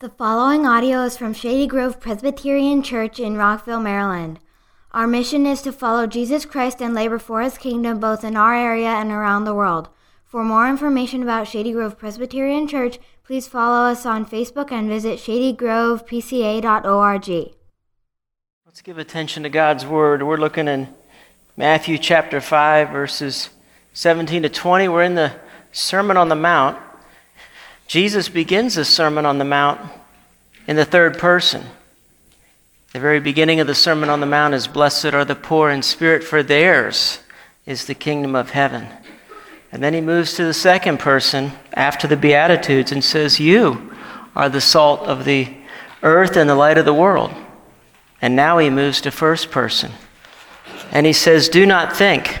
The following audio is from Shady Grove Presbyterian Church in Rockville, Maryland. Our mission is to follow Jesus Christ and labor for his kingdom both in our area and around the world. For more information about Shady Grove Presbyterian Church, please follow us on Facebook and visit shadygrovepca.org. Let's give attention to God's word. We're looking in Matthew chapter 5, verses 17 to 20. We're in the Sermon on the Mount. Jesus begins the Sermon on the Mount in the third person. The very beginning of the Sermon on the Mount is Blessed are the poor in spirit, for theirs is the kingdom of heaven. And then he moves to the second person after the Beatitudes and says, You are the salt of the earth and the light of the world. And now he moves to first person. And he says, Do not think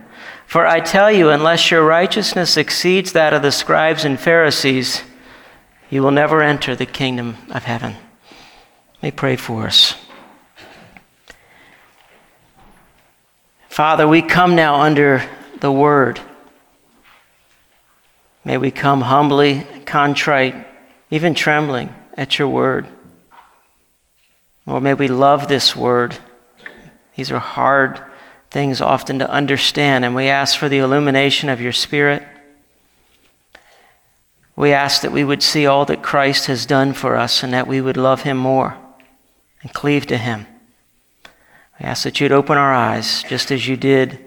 For I tell you, unless your righteousness exceeds that of the scribes and Pharisees, you will never enter the kingdom of heaven. Me pray for us. Father, we come now under the word. May we come humbly, contrite, even trembling at your word. Or may we love this word. These are hard things often to understand, and we ask for the illumination of your Spirit. We ask that we would see all that Christ has done for us and that we would love him more and cleave to him. We ask that you'd open our eyes just as you did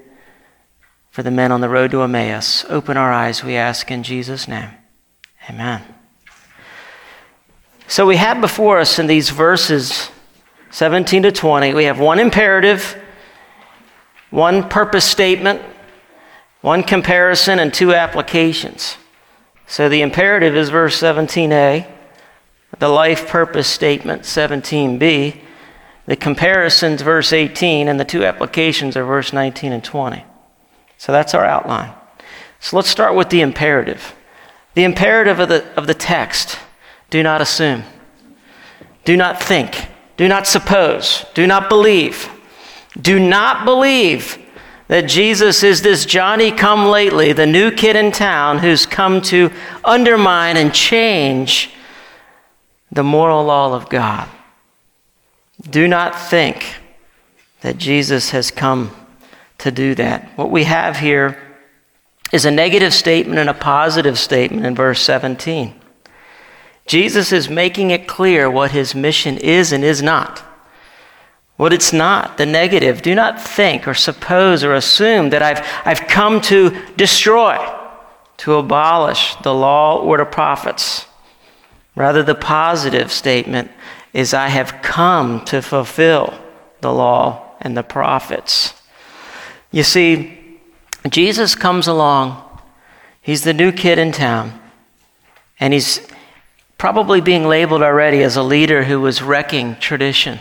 for the men on the road to Emmaus. Open our eyes, we ask in Jesus' name. Amen. So we have before us in these verses 17 to 20, we have one imperative one purpose statement, one comparison, and two applications. So the imperative is verse 17a, the life purpose statement 17b, the comparisons verse 18, and the two applications are verse 19 and 20. So that's our outline. So let's start with the imperative. The imperative of the, of the text do not assume, do not think, do not suppose, do not believe. Do not believe that Jesus is this Johnny come lately, the new kid in town who's come to undermine and change the moral law of God. Do not think that Jesus has come to do that. What we have here is a negative statement and a positive statement in verse 17. Jesus is making it clear what his mission is and is not what it's not, the negative. Do not think or suppose or assume that I've, I've come to destroy, to abolish the law or the prophets. Rather, the positive statement is I have come to fulfill the law and the prophets. You see, Jesus comes along, he's the new kid in town, and he's probably being labeled already as a leader who was wrecking tradition.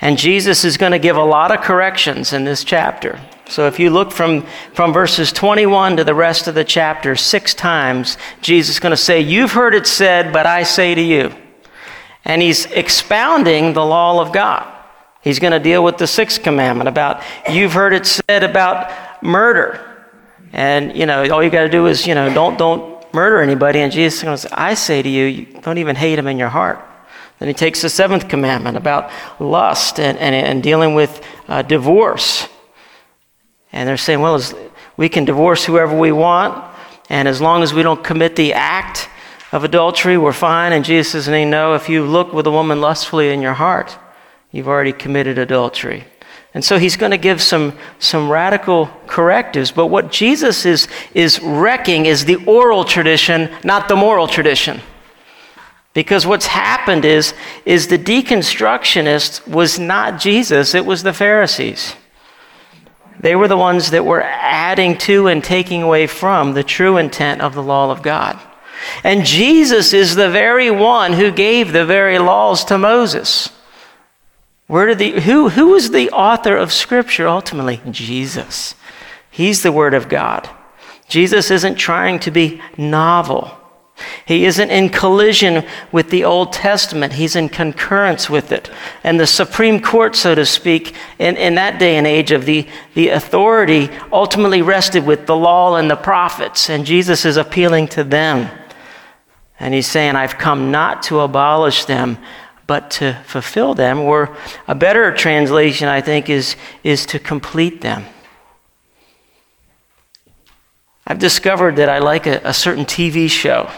And Jesus is going to give a lot of corrections in this chapter. So if you look from, from verses 21 to the rest of the chapter, six times, Jesus is going to say, You've heard it said, but I say to you. And he's expounding the law of God. He's going to deal with the sixth commandment about, You've heard it said about murder. And, you know, all you got to do is, you know, don't, don't murder anybody. And Jesus is going to say, I say to you, you don't even hate him in your heart. Then he takes the seventh commandment about lust and, and, and dealing with uh, divorce. And they're saying, well, we can divorce whoever we want, and as long as we don't commit the act of adultery, we're fine. And Jesus says, no, if you look with a woman lustfully in your heart, you've already committed adultery. And so he's going to give some, some radical correctives. But what Jesus is, is wrecking is the oral tradition, not the moral tradition. Because what's happened is, is the deconstructionist was not Jesus, it was the Pharisees. They were the ones that were adding to and taking away from the true intent of the law of God. And Jesus is the very one who gave the very laws to Moses. Where did the, who, who is the author of Scripture ultimately? Jesus. He's the Word of God. Jesus isn't trying to be novel. He isn't in collision with the Old Testament. He's in concurrence with it. And the Supreme Court, so to speak, in, in that day and age of the, the authority ultimately rested with the law and the prophets. And Jesus is appealing to them. And he's saying, I've come not to abolish them, but to fulfill them. Or a better translation, I think, is, is to complete them. I've discovered that I like a, a certain TV show.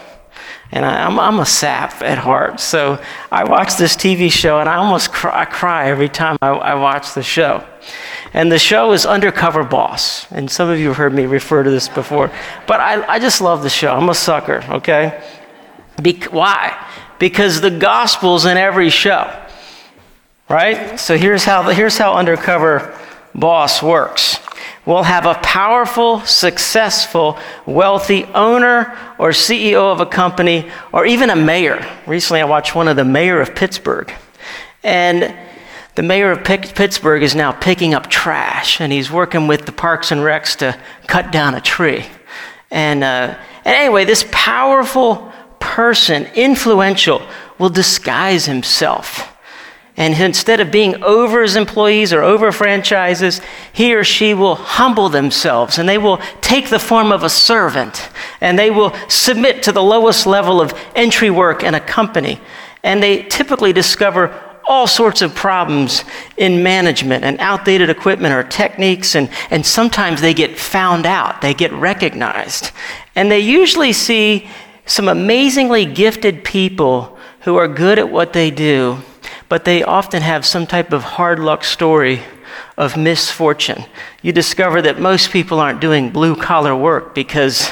And I, am I'm, I'm a sap at heart. So I watch this TV show and I almost cry, I cry every time I, I watch the show. And the show is Undercover Boss. And some of you have heard me refer to this before. But I, I just love the show. I'm a sucker, okay? Be- why? Because the gospel's in every show, right? So here's how, here's how Undercover Boss works will have a powerful, successful, wealthy owner or CEO of a company or even a mayor. Recently, I watched one of the mayor of Pittsburgh. And the mayor of Pittsburgh is now picking up trash and he's working with the Parks and Recs to cut down a tree. And, uh, and anyway, this powerful person, influential, will disguise himself and instead of being over his employees or over franchises, he or she will humble themselves and they will take the form of a servant and they will submit to the lowest level of entry work in a company. And they typically discover all sorts of problems in management and outdated equipment or techniques, and, and sometimes they get found out, they get recognized. And they usually see some amazingly gifted people who are good at what they do but they often have some type of hard luck story of misfortune. You discover that most people aren't doing blue collar work because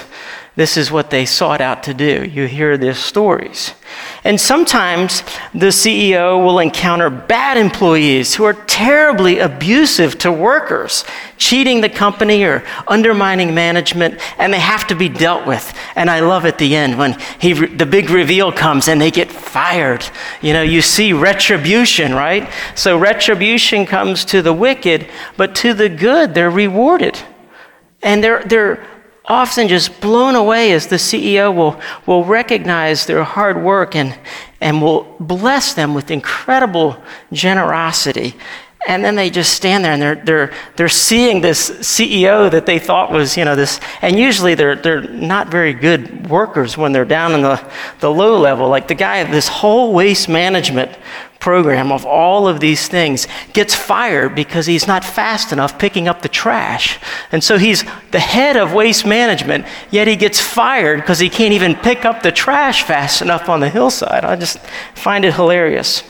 this is what they sought out to do. You hear their stories. And sometimes the CEO will encounter bad employees who are terribly abusive to workers, cheating the company or undermining management, and they have to be dealt with. And I love at the end when he, the big reveal comes and they get fired. You know, you see retribution, right? So retribution comes to the wicked, but to the good, they're rewarded. And they're, they're often just blown away as the CEO will, will recognize their hard work and, and will bless them with incredible generosity. And then they just stand there and they're, they're, they're seeing this CEO that they thought was, you know, this, and usually they're, they're not very good workers when they're down in the, the low level. Like the guy, this whole waste management program of all of these things gets fired because he's not fast enough picking up the trash. And so he's the head of waste management, yet he gets fired because he can't even pick up the trash fast enough on the hillside. I just find it hilarious.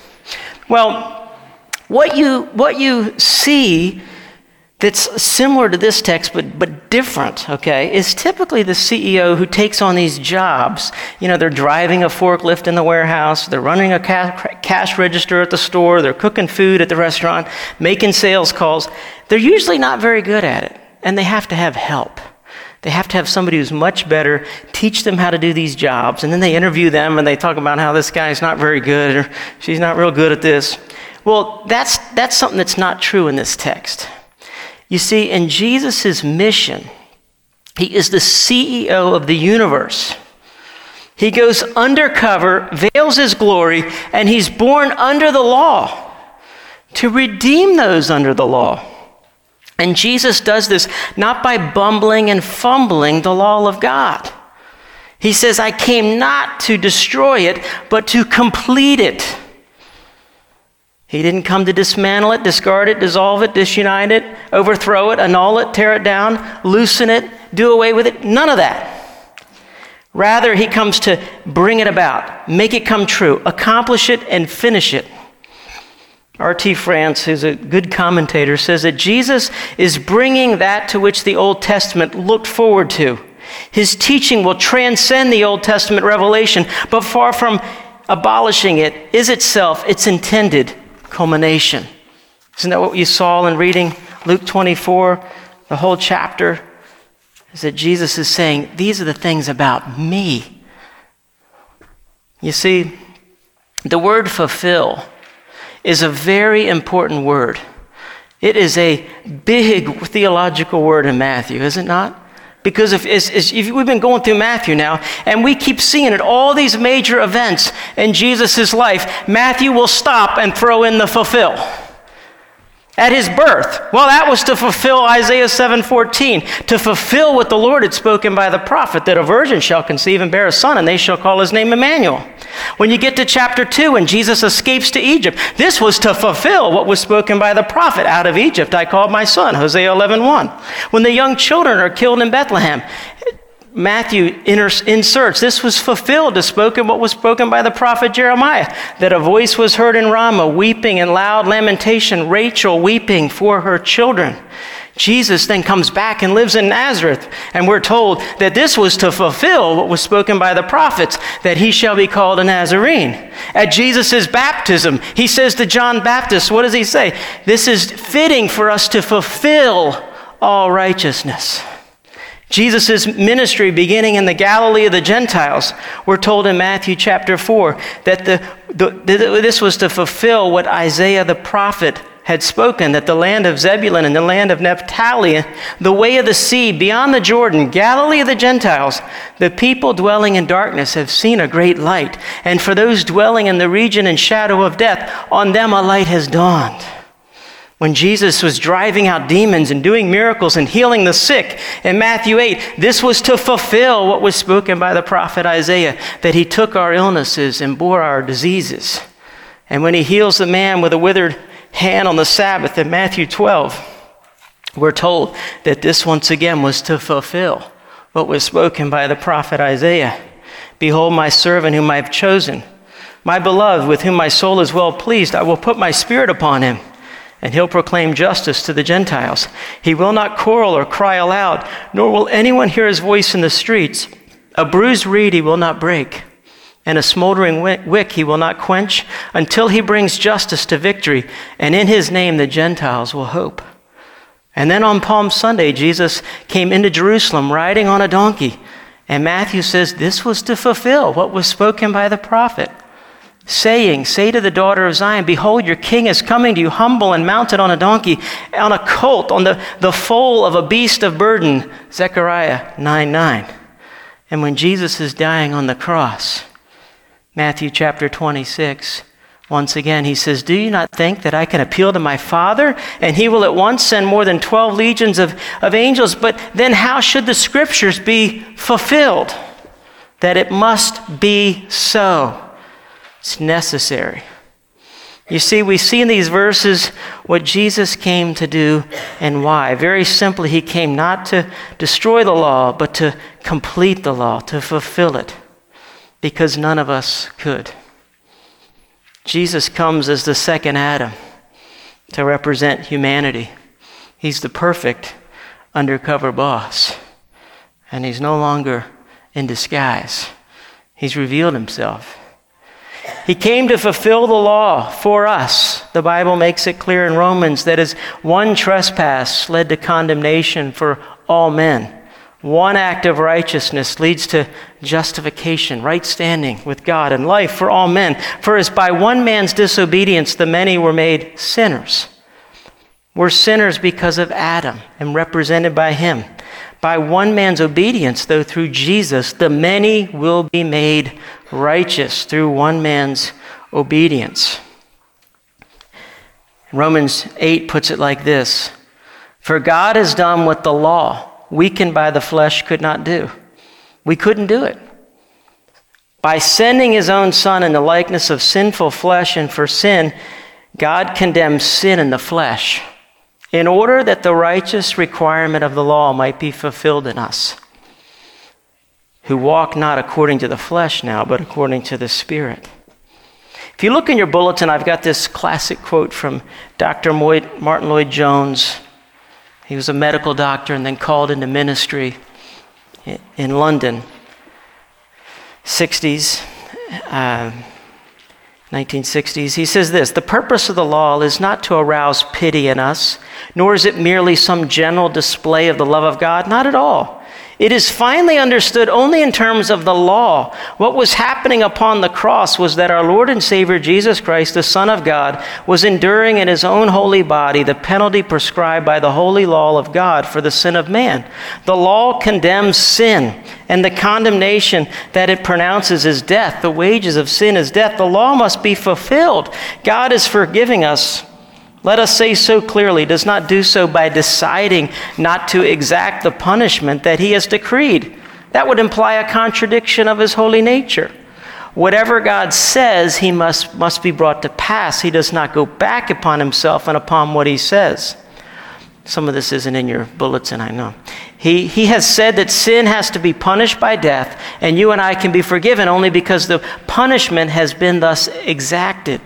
Well, what you, what you see that's similar to this text but, but different, okay, is typically the CEO who takes on these jobs. You know, they're driving a forklift in the warehouse, they're running a cash register at the store, they're cooking food at the restaurant, making sales calls. They're usually not very good at it, and they have to have help. They have to have somebody who's much better teach them how to do these jobs, and then they interview them and they talk about how this guy's not very good or she's not real good at this. Well, that's, that's something that's not true in this text. You see, in Jesus' mission, he is the CEO of the universe. He goes undercover, veils his glory, and he's born under the law to redeem those under the law. And Jesus does this not by bumbling and fumbling the law of God. He says, I came not to destroy it, but to complete it. He didn't come to dismantle it, discard it, dissolve it, disunite it, overthrow it, annul it, tear it down, loosen it, do away with it. None of that. Rather, he comes to bring it about, make it come true, accomplish it, and finish it. R.T. France, who's a good commentator, says that Jesus is bringing that to which the Old Testament looked forward to. His teaching will transcend the Old Testament revelation, but far from abolishing it, is itself its intended culmination. Isn't that what you saw in reading Luke 24? The whole chapter is that Jesus is saying, These are the things about me. You see, the word fulfill is a very important word. It is a big theological word in Matthew, is it not? Because if, if, we've been going through Matthew now, and we keep seeing it, all these major events in Jesus' life, Matthew will stop and throw in the fulfill at his birth. Well, that was to fulfill Isaiah 7:14, to fulfill what the Lord had spoken by the prophet that a virgin shall conceive and bear a son and they shall call his name Emmanuel. When you get to chapter 2 and Jesus escapes to Egypt, this was to fulfill what was spoken by the prophet out of Egypt I called my son, Hosea 11:1. When the young children are killed in Bethlehem, Matthew inserts, this was fulfilled to spoken what was spoken by the prophet Jeremiah, that a voice was heard in Ramah, weeping and loud lamentation, Rachel weeping for her children. Jesus then comes back and lives in Nazareth, and we're told that this was to fulfill what was spoken by the prophets, that he shall be called a Nazarene. At Jesus' baptism, he says to John Baptist, what does he say? This is fitting for us to fulfill all righteousness. Jesus' ministry beginning in the Galilee of the Gentiles, we're told in Matthew chapter 4 that the, the, this was to fulfill what Isaiah the prophet had spoken that the land of Zebulun and the land of Naphtali, the way of the sea beyond the Jordan, Galilee of the Gentiles, the people dwelling in darkness have seen a great light. And for those dwelling in the region and shadow of death, on them a light has dawned. When Jesus was driving out demons and doing miracles and healing the sick in Matthew 8, this was to fulfill what was spoken by the prophet Isaiah that he took our illnesses and bore our diseases. And when he heals the man with a withered hand on the Sabbath in Matthew 12, we're told that this once again was to fulfill what was spoken by the prophet Isaiah. Behold, my servant whom I have chosen, my beloved, with whom my soul is well pleased. I will put my spirit upon him and he'll proclaim justice to the Gentiles. He will not quarrel or cry aloud, nor will anyone hear his voice in the streets. A bruised reed he will not break, and a smoldering wick he will not quench, until he brings justice to victory, and in his name the Gentiles will hope. And then on Palm Sunday, Jesus came into Jerusalem riding on a donkey. And Matthew says this was to fulfill what was spoken by the prophet saying, Say to the daughter of Zion, Behold, your king is coming to you, humble and mounted on a donkey, on a colt, on the, the foal of a beast of burden. Zechariah 9 9. And when Jesus is dying on the cross, Matthew chapter 26, once again, he says, Do you not think that I can appeal to my Father, and he will at once send more than 12 legions of, of angels? But then how should the scriptures be fulfilled? That it must be so. It's necessary. You see, we see in these verses what Jesus came to do and why. Very simply, he came not to destroy the law, but to complete the law, to fulfill it, because none of us could. Jesus comes as the second Adam to represent humanity. He's the perfect undercover boss, and he's no longer in disguise. He's revealed himself. He came to fulfill the law for us. The Bible makes it clear in Romans that as one trespass led to condemnation for all men, one act of righteousness leads to justification, right standing with God, and life for all men. For as by one man's disobedience the many were made sinners. We're sinners because of Adam and represented by him. By one man's obedience, though, through Jesus, the many will be made righteous through one man's obedience. Romans 8 puts it like this For God has done what the law, weakened by the flesh, could not do. We couldn't do it. By sending his own Son in the likeness of sinful flesh and for sin, God condemns sin in the flesh in order that the righteous requirement of the law might be fulfilled in us who walk not according to the flesh now, but according to the Spirit. If you look in your bulletin, I've got this classic quote from Dr. Martyn Lloyd-Jones. He was a medical doctor and then called into ministry in London, 60s, uh, 1960s. He says this The purpose of the law is not to arouse pity in us, nor is it merely some general display of the love of God. Not at all. It is finally understood only in terms of the law. What was happening upon the cross was that our Lord and Savior Jesus Christ, the Son of God, was enduring in his own holy body the penalty prescribed by the holy law of God for the sin of man. The law condemns sin, and the condemnation that it pronounces is death. The wages of sin is death. The law must be fulfilled. God is forgiving us let us say so clearly, does not do so by deciding not to exact the punishment that he has decreed. That would imply a contradiction of his holy nature. Whatever God says, he must, must be brought to pass. He does not go back upon himself and upon what he says. Some of this isn't in your bulletin, I know. He, he has said that sin has to be punished by death, and you and I can be forgiven only because the punishment has been thus exacted.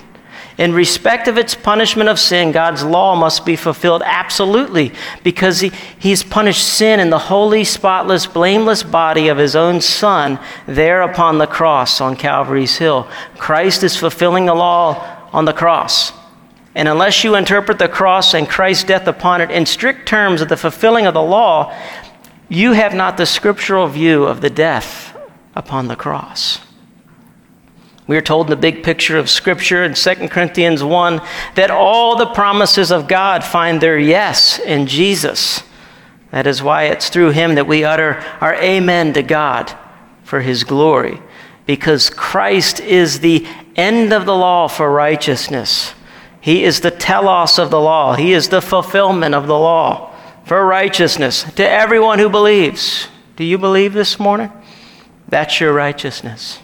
In respect of its punishment of sin, God's law must be fulfilled absolutely because he, He's punished sin in the holy, spotless, blameless body of His own Son there upon the cross on Calvary's Hill. Christ is fulfilling the law on the cross. And unless you interpret the cross and Christ's death upon it in strict terms of the fulfilling of the law, you have not the scriptural view of the death upon the cross. We are told in the big picture of Scripture in 2 Corinthians 1 that all the promises of God find their yes in Jesus. That is why it's through him that we utter our amen to God for his glory, because Christ is the end of the law for righteousness. He is the telos of the law, he is the fulfillment of the law for righteousness to everyone who believes. Do you believe this morning? That's your righteousness.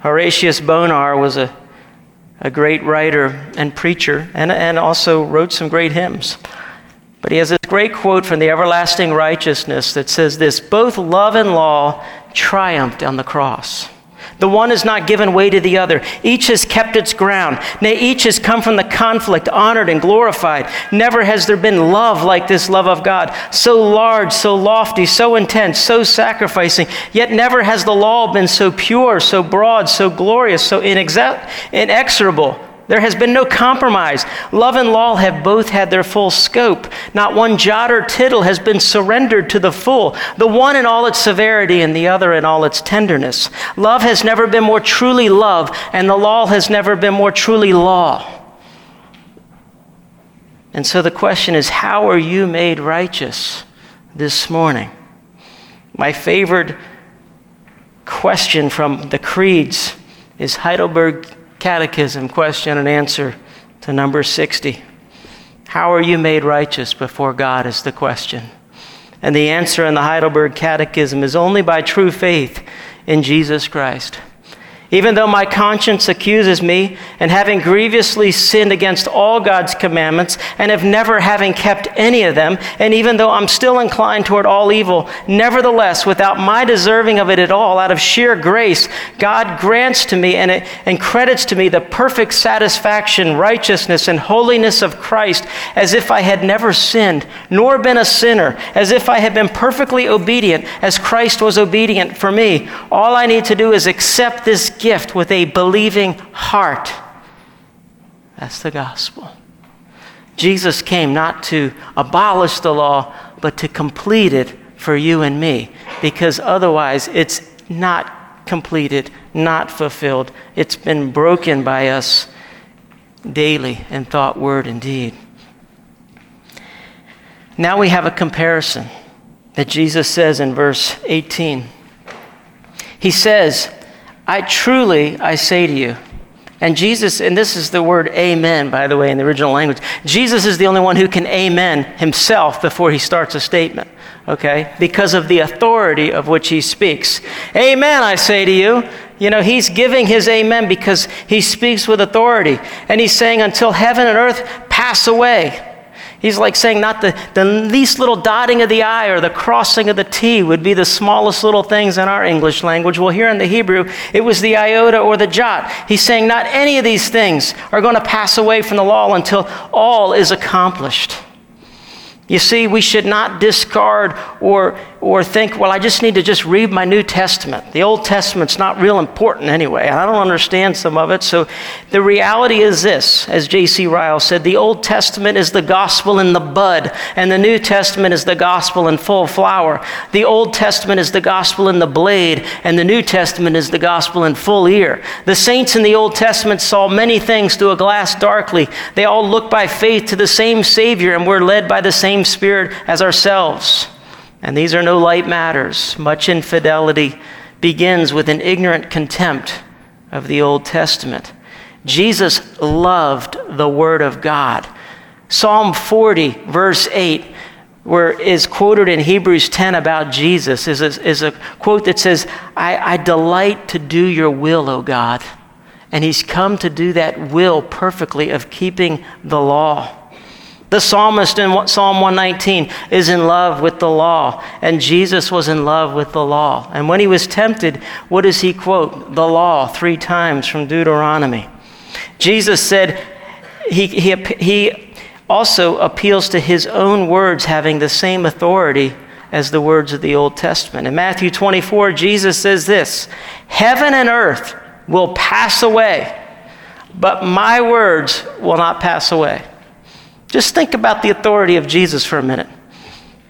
Horatius Bonar was a, a great writer and preacher and, and also wrote some great hymns. But he has this great quote from the Everlasting Righteousness that says this Both love and law triumphed on the cross. The one has not given way to the other. Each has kept its ground. Nay, each has come from the conflict, honored and glorified. Never has there been love like this love of God, so large, so lofty, so intense, so sacrificing. Yet never has the law been so pure, so broad, so glorious, so inexorable. There has been no compromise. Love and law have both had their full scope. Not one jot or tittle has been surrendered to the full, the one in all its severity and the other in all its tenderness. Love has never been more truly love, and the law has never been more truly law. And so the question is how are you made righteous this morning? My favorite question from the creeds is Heidelberg Catechism, question and answer to number 60. How are you made righteous before God is the question. And the answer in the Heidelberg Catechism is only by true faith in Jesus Christ. Even though my conscience accuses me and having grievously sinned against all God's commandments and of never having kept any of them, and even though I'm still inclined toward all evil, nevertheless, without my deserving of it at all, out of sheer grace, God grants to me and, and credits to me the perfect satisfaction, righteousness, and holiness of Christ as if I had never sinned, nor been a sinner, as if I had been perfectly obedient as Christ was obedient for me. All I need to do is accept this gift with a believing heart. That's the gospel. Jesus came not to abolish the law, but to complete it for you and me, because otherwise it's not completed, not fulfilled. It's been broken by us daily in thought, word, and deed. Now we have a comparison that Jesus says in verse 18. He says, I truly, I say to you, and Jesus, and this is the word amen, by the way, in the original language. Jesus is the only one who can amen himself before he starts a statement, okay? Because of the authority of which he speaks. Amen, I say to you. You know, he's giving his amen because he speaks with authority. And he's saying, until heaven and earth pass away, He's like saying, not the, the least little dotting of the I or the crossing of the T would be the smallest little things in our English language. Well, here in the Hebrew, it was the iota or the jot. He's saying, not any of these things are going to pass away from the law until all is accomplished. You see, we should not discard or, or think, well, I just need to just read my New Testament. The Old Testament's not real important anyway. I don't understand some of it. So the reality is this, as J.C. Ryle said, the Old Testament is the gospel in the bud, and the New Testament is the gospel in full flower. The Old Testament is the gospel in the blade, and the New Testament is the gospel in full ear. The saints in the Old Testament saw many things through a glass darkly. They all looked by faith to the same Savior and were led by the same same Spirit as ourselves. And these are no light matters. Much infidelity begins with an ignorant contempt of the Old Testament. Jesus loved the Word of God. Psalm 40, verse 8, where is quoted in Hebrews 10 about Jesus, is a, is a quote that says, I, I delight to do your will, O God. And he's come to do that will perfectly of keeping the law. The psalmist in Psalm 119 is in love with the law, and Jesus was in love with the law. And when he was tempted, what does he quote? The law three times from Deuteronomy. Jesus said he, he, he also appeals to his own words having the same authority as the words of the Old Testament. In Matthew 24, Jesus says this Heaven and earth will pass away, but my words will not pass away. Just think about the authority of Jesus for a minute.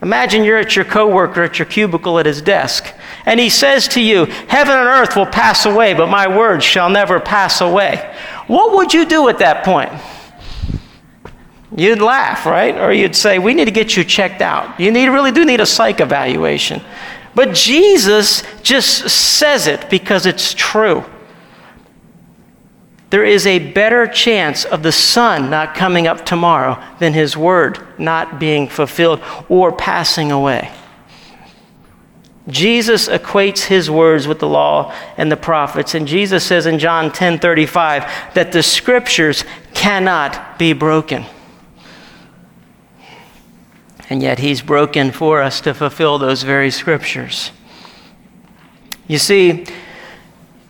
Imagine you're at your coworker at your cubicle at his desk, and he says to you, Heaven and earth will pass away, but my words shall never pass away. What would you do at that point? You'd laugh, right? Or you'd say, We need to get you checked out. You need, really do need a psych evaluation. But Jesus just says it because it's true there is a better chance of the sun not coming up tomorrow than his word not being fulfilled or passing away. Jesus equates his words with the law and the prophets, and Jesus says in John 10 35 that the scriptures cannot be broken. And yet he's broken for us to fulfill those very scriptures. You see,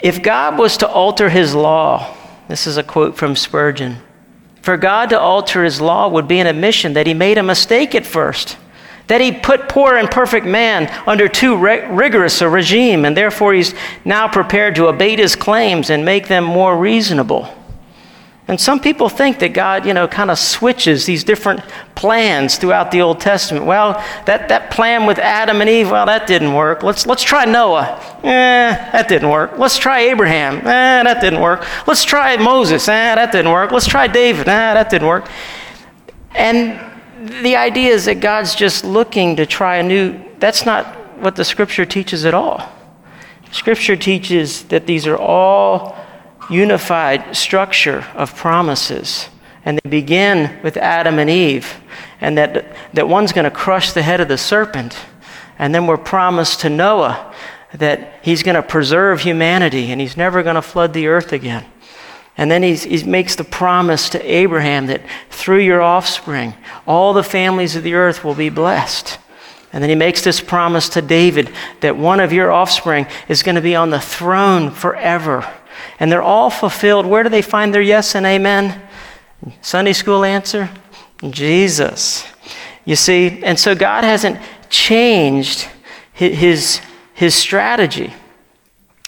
if God was to alter his law, this is a quote from Spurgeon. For God to alter his law would be an admission that he made a mistake at first, that he put poor and perfect man under too rigorous a regime, and therefore he's now prepared to abate his claims and make them more reasonable. And some people think that God, you know, kind of switches these different plans throughout the Old Testament. Well, that, that plan with Adam and Eve, well, that didn't work. Let's, let's try Noah. Eh, that didn't work. Let's try Abraham. Eh, that didn't work. Let's try Moses. Eh, that didn't work. Let's try David. Eh, that didn't work. And the idea is that God's just looking to try a new, that's not what the scripture teaches at all. Scripture teaches that these are all unified structure of promises. And they begin with Adam and Eve, and that, that one's going to crush the head of the serpent. And then we're promised to Noah that he's going to preserve humanity and he's never going to flood the earth again. And then he makes the promise to Abraham that through your offspring, all the families of the earth will be blessed. And then he makes this promise to David that one of your offspring is going to be on the throne forever and they're all fulfilled. Where do they find their yes and amen? Sunday school answer Jesus. You see, and so God hasn't changed his, his strategy.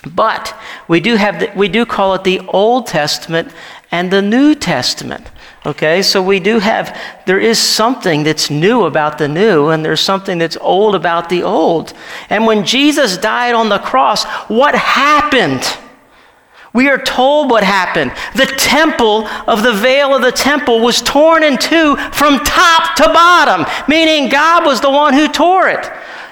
But we do, have the, we do call it the Old Testament and the New Testament. Okay, so we do have, there is something that's new about the new, and there's something that's old about the old. And when Jesus died on the cross, what happened? We are told what happened. The temple of the veil of the temple was torn in two from top to bottom, meaning God was the one who tore it.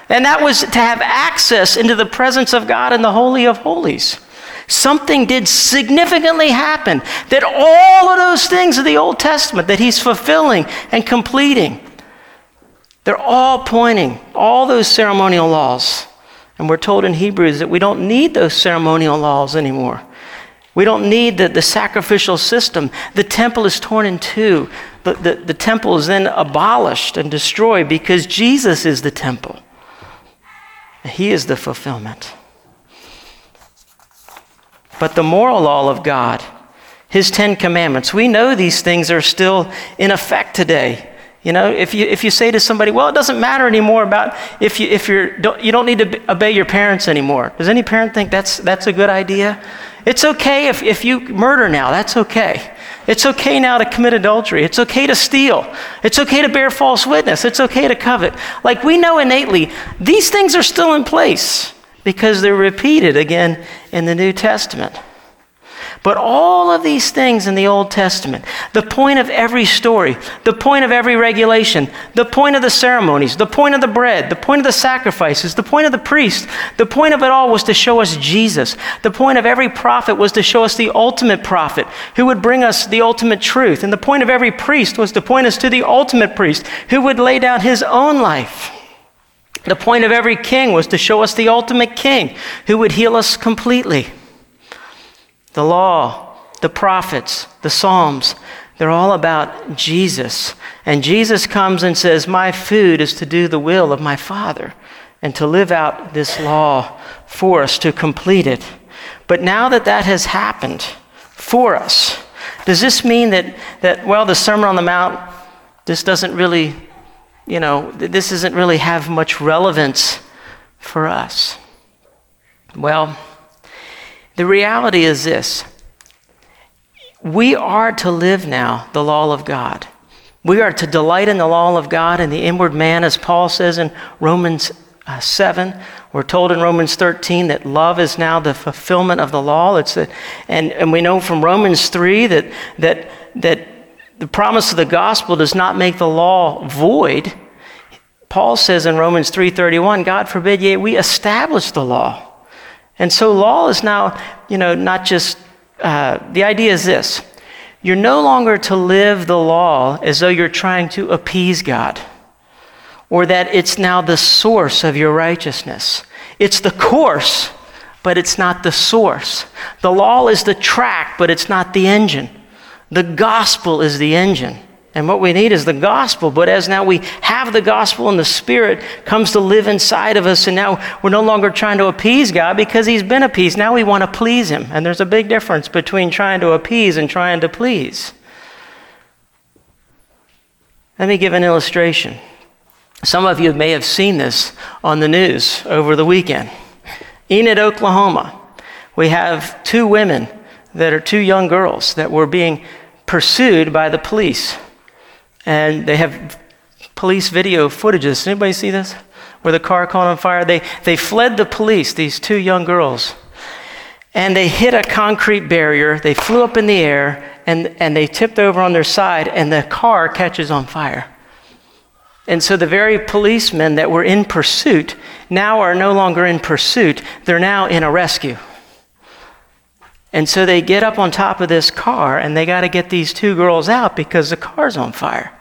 And that was to have access into the presence of God in the Holy of Holies. Something did significantly happen that all of those things of the Old Testament that he's fulfilling and completing, they're all pointing, all those ceremonial laws. And we're told in Hebrews that we don't need those ceremonial laws anymore. We don't need the, the sacrificial system. The temple is torn in two. The, the, the temple is then abolished and destroyed because Jesus is the temple. He is the fulfillment. But the moral law of God, His Ten Commandments, we know these things are still in effect today You know, if you, if you say to somebody, well, it doesn't matter anymore about if, you, if you're, don't, you don't need to obey your parents anymore. Does any parent think that's, that's a good idea? It's okay if, if you murder now, that's okay. It's okay now to commit adultery. It's okay to steal. It's okay to bear false witness. It's okay to covet. Like we know innately, these things are still in place because they're repeated again in the New Testament. But all of these things in the Old Testament, the point of every story, the point of every regulation, the point of the ceremonies, the point of the bread, the point of the sacrifices, the point of the priest, the point of it all was to show us Jesus. The point of every prophet was to show us the ultimate prophet who would bring us the ultimate truth. And the point of every priest was to point us to the ultimate priest who would lay down his own life. The point of every king was to show us the ultimate king who would heal us completely. The law, the prophets, the Psalms, they're all about Jesus. And Jesus comes and says, My food is to do the will of my Father and to live out this law for us, to complete it. But now that that has happened for us, does this mean that, that well, the Sermon on the Mount, this doesn't really, you know, this doesn't really have much relevance for us? Well, the reality is this we are to live now the law of God. We are to delight in the law of God and the inward man, as Paul says in Romans uh, 7. We're told in Romans 13 that love is now the fulfillment of the law. It's a, and, and we know from Romans 3 that, that, that the promise of the gospel does not make the law void. Paul says in Romans 3:31, God forbid, yea, we establish the law. And so law is now, you know, not just, uh, the idea is this you're no longer to live the law as though you're trying to appease God or that it's now the source of your righteousness. It's the course, but it's not the source. The law is the track, but it's not the engine. The gospel is the engine. And what we need is the gospel. But as now we have the gospel and the Spirit comes to live inside of us, and now we're no longer trying to appease God because He's been appeased. Now we want to please Him. And there's a big difference between trying to appease and trying to please. Let me give an illustration. Some of you may have seen this on the news over the weekend. Enid, Oklahoma, we have two women that are two young girls that were being pursued by the police and they have police video footages. Does anybody see this? Where the car caught on fire. They, they fled the police, these two young girls, and they hit a concrete barrier. They flew up in the air and, and they tipped over on their side, and the car catches on fire. And so the very policemen that were in pursuit now are no longer in pursuit, they're now in a rescue. And so they get up on top of this car and they got to get these two girls out because the car's on fire.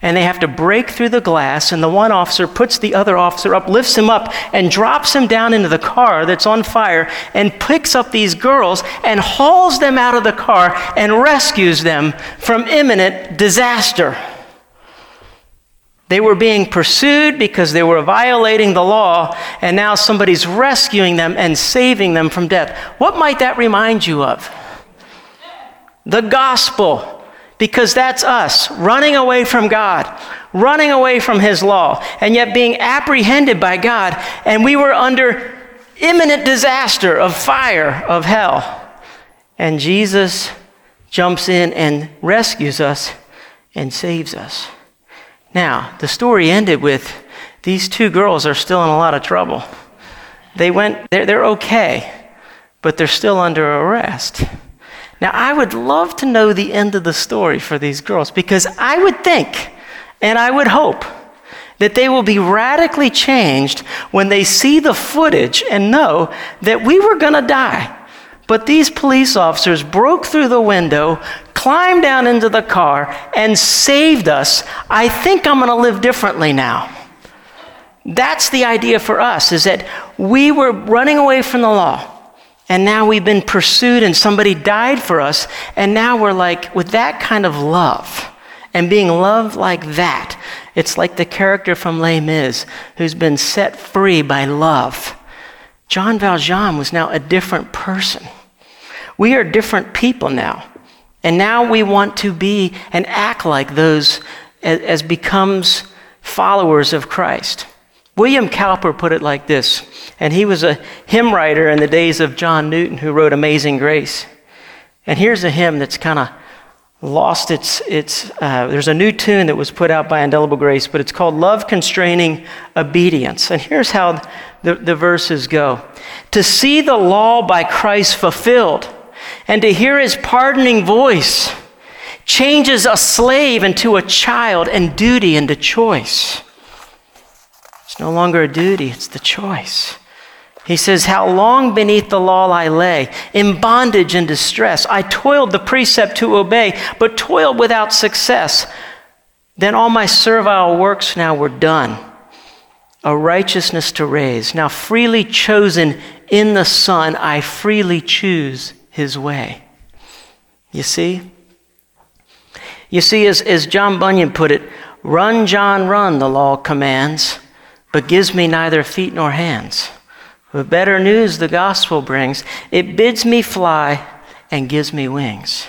And they have to break through the glass, and the one officer puts the other officer up, lifts him up, and drops him down into the car that's on fire, and picks up these girls and hauls them out of the car and rescues them from imminent disaster. They were being pursued because they were violating the law, and now somebody's rescuing them and saving them from death. What might that remind you of? The gospel, because that's us running away from God, running away from His law, and yet being apprehended by God, and we were under imminent disaster of fire, of hell. And Jesus jumps in and rescues us and saves us. Now, the story ended with these two girls are still in a lot of trouble. They went, they're, they're okay, but they're still under arrest. Now, I would love to know the end of the story for these girls because I would think and I would hope that they will be radically changed when they see the footage and know that we were going to die. But these police officers broke through the window, climbed down into the car, and saved us. I think I'm going to live differently now. That's the idea for us is that we were running away from the law. And now we've been pursued and somebody died for us. And now we're like, with that kind of love and being loved like that, it's like the character from Les Mis who's been set free by love. John Valjean was now a different person. We are different people now. And now we want to be and act like those as, as becomes followers of Christ. William Cowper put it like this, and he was a hymn writer in the days of John Newton who wrote Amazing Grace. And here's a hymn that's kind of lost its, its uh, there's a new tune that was put out by Indelible Grace, but it's called Love Constraining Obedience. And here's how the, the verses go To see the law by Christ fulfilled, and to hear his pardoning voice changes a slave into a child and duty into choice. It's no longer a duty, it's the choice. He says, How long beneath the law I lay, in bondage and distress. I toiled the precept to obey, but toiled without success. Then all my servile works now were done, a righteousness to raise. Now, freely chosen in the Son, I freely choose his way. You see? You see, as, as John Bunyan put it, run, John, run, the law commands but gives me neither feet nor hands. But better news the gospel brings. It bids me fly and gives me wings.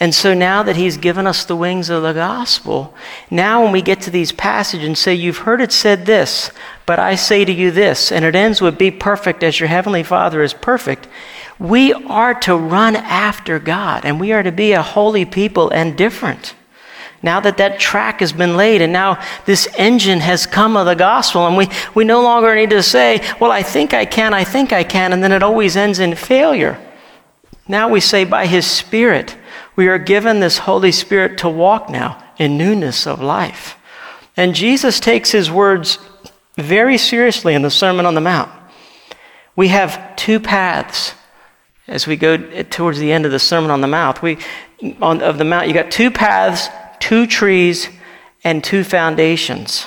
And so now that he's given us the wings of the gospel, now when we get to these passages and say, You've heard it said this, but I say to you this, and it ends with, Be perfect as your heavenly Father is perfect, we are to run after God and we are to be a holy people and different. Now that that track has been laid and now this engine has come of the gospel, and we, we no longer need to say, Well, I think I can, I think I can, and then it always ends in failure. Now we say, By His Spirit, we are given this Holy Spirit to walk now in newness of life. And Jesus takes His words very seriously in the Sermon on the Mount. We have two paths as we go uh, towards the end of the Sermon on the Mount. We, on, of the Mount, you got two paths two trees and two foundations.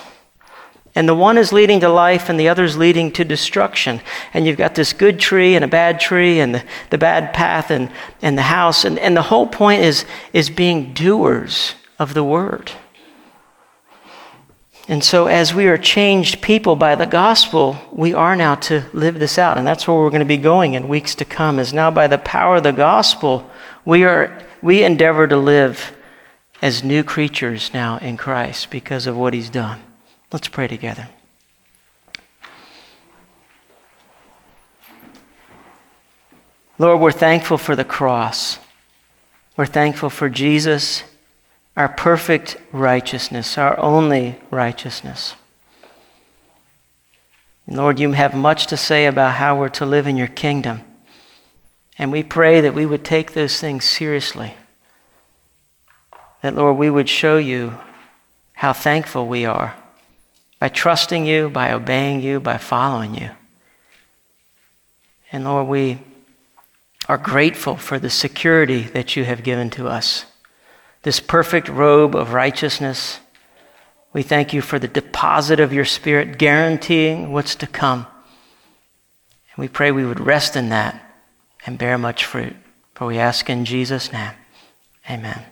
And the one is leading to life and the other is leading to destruction. And you've got this good tree and a bad tree and the, the bad path and, and the house. And, and the whole point is, is being doers of the word. And so, as we are changed people by the gospel, we are now to live this out. And that's where we're going to be going in weeks to come, is now by the power of the gospel, we, are, we endeavor to live as new creatures now in Christ because of what he's done. Let's pray together. Lord, we're thankful for the cross. We're thankful for Jesus, our perfect righteousness, our only righteousness. Lord, you have much to say about how we're to live in your kingdom. And we pray that we would take those things seriously. That, Lord, we would show you how thankful we are by trusting you, by obeying you, by following you. And Lord, we are grateful for the security that you have given to us, this perfect robe of righteousness. We thank you for the deposit of your Spirit, guaranteeing what's to come. And we pray we would rest in that and bear much fruit. For we ask in Jesus' name. Amen.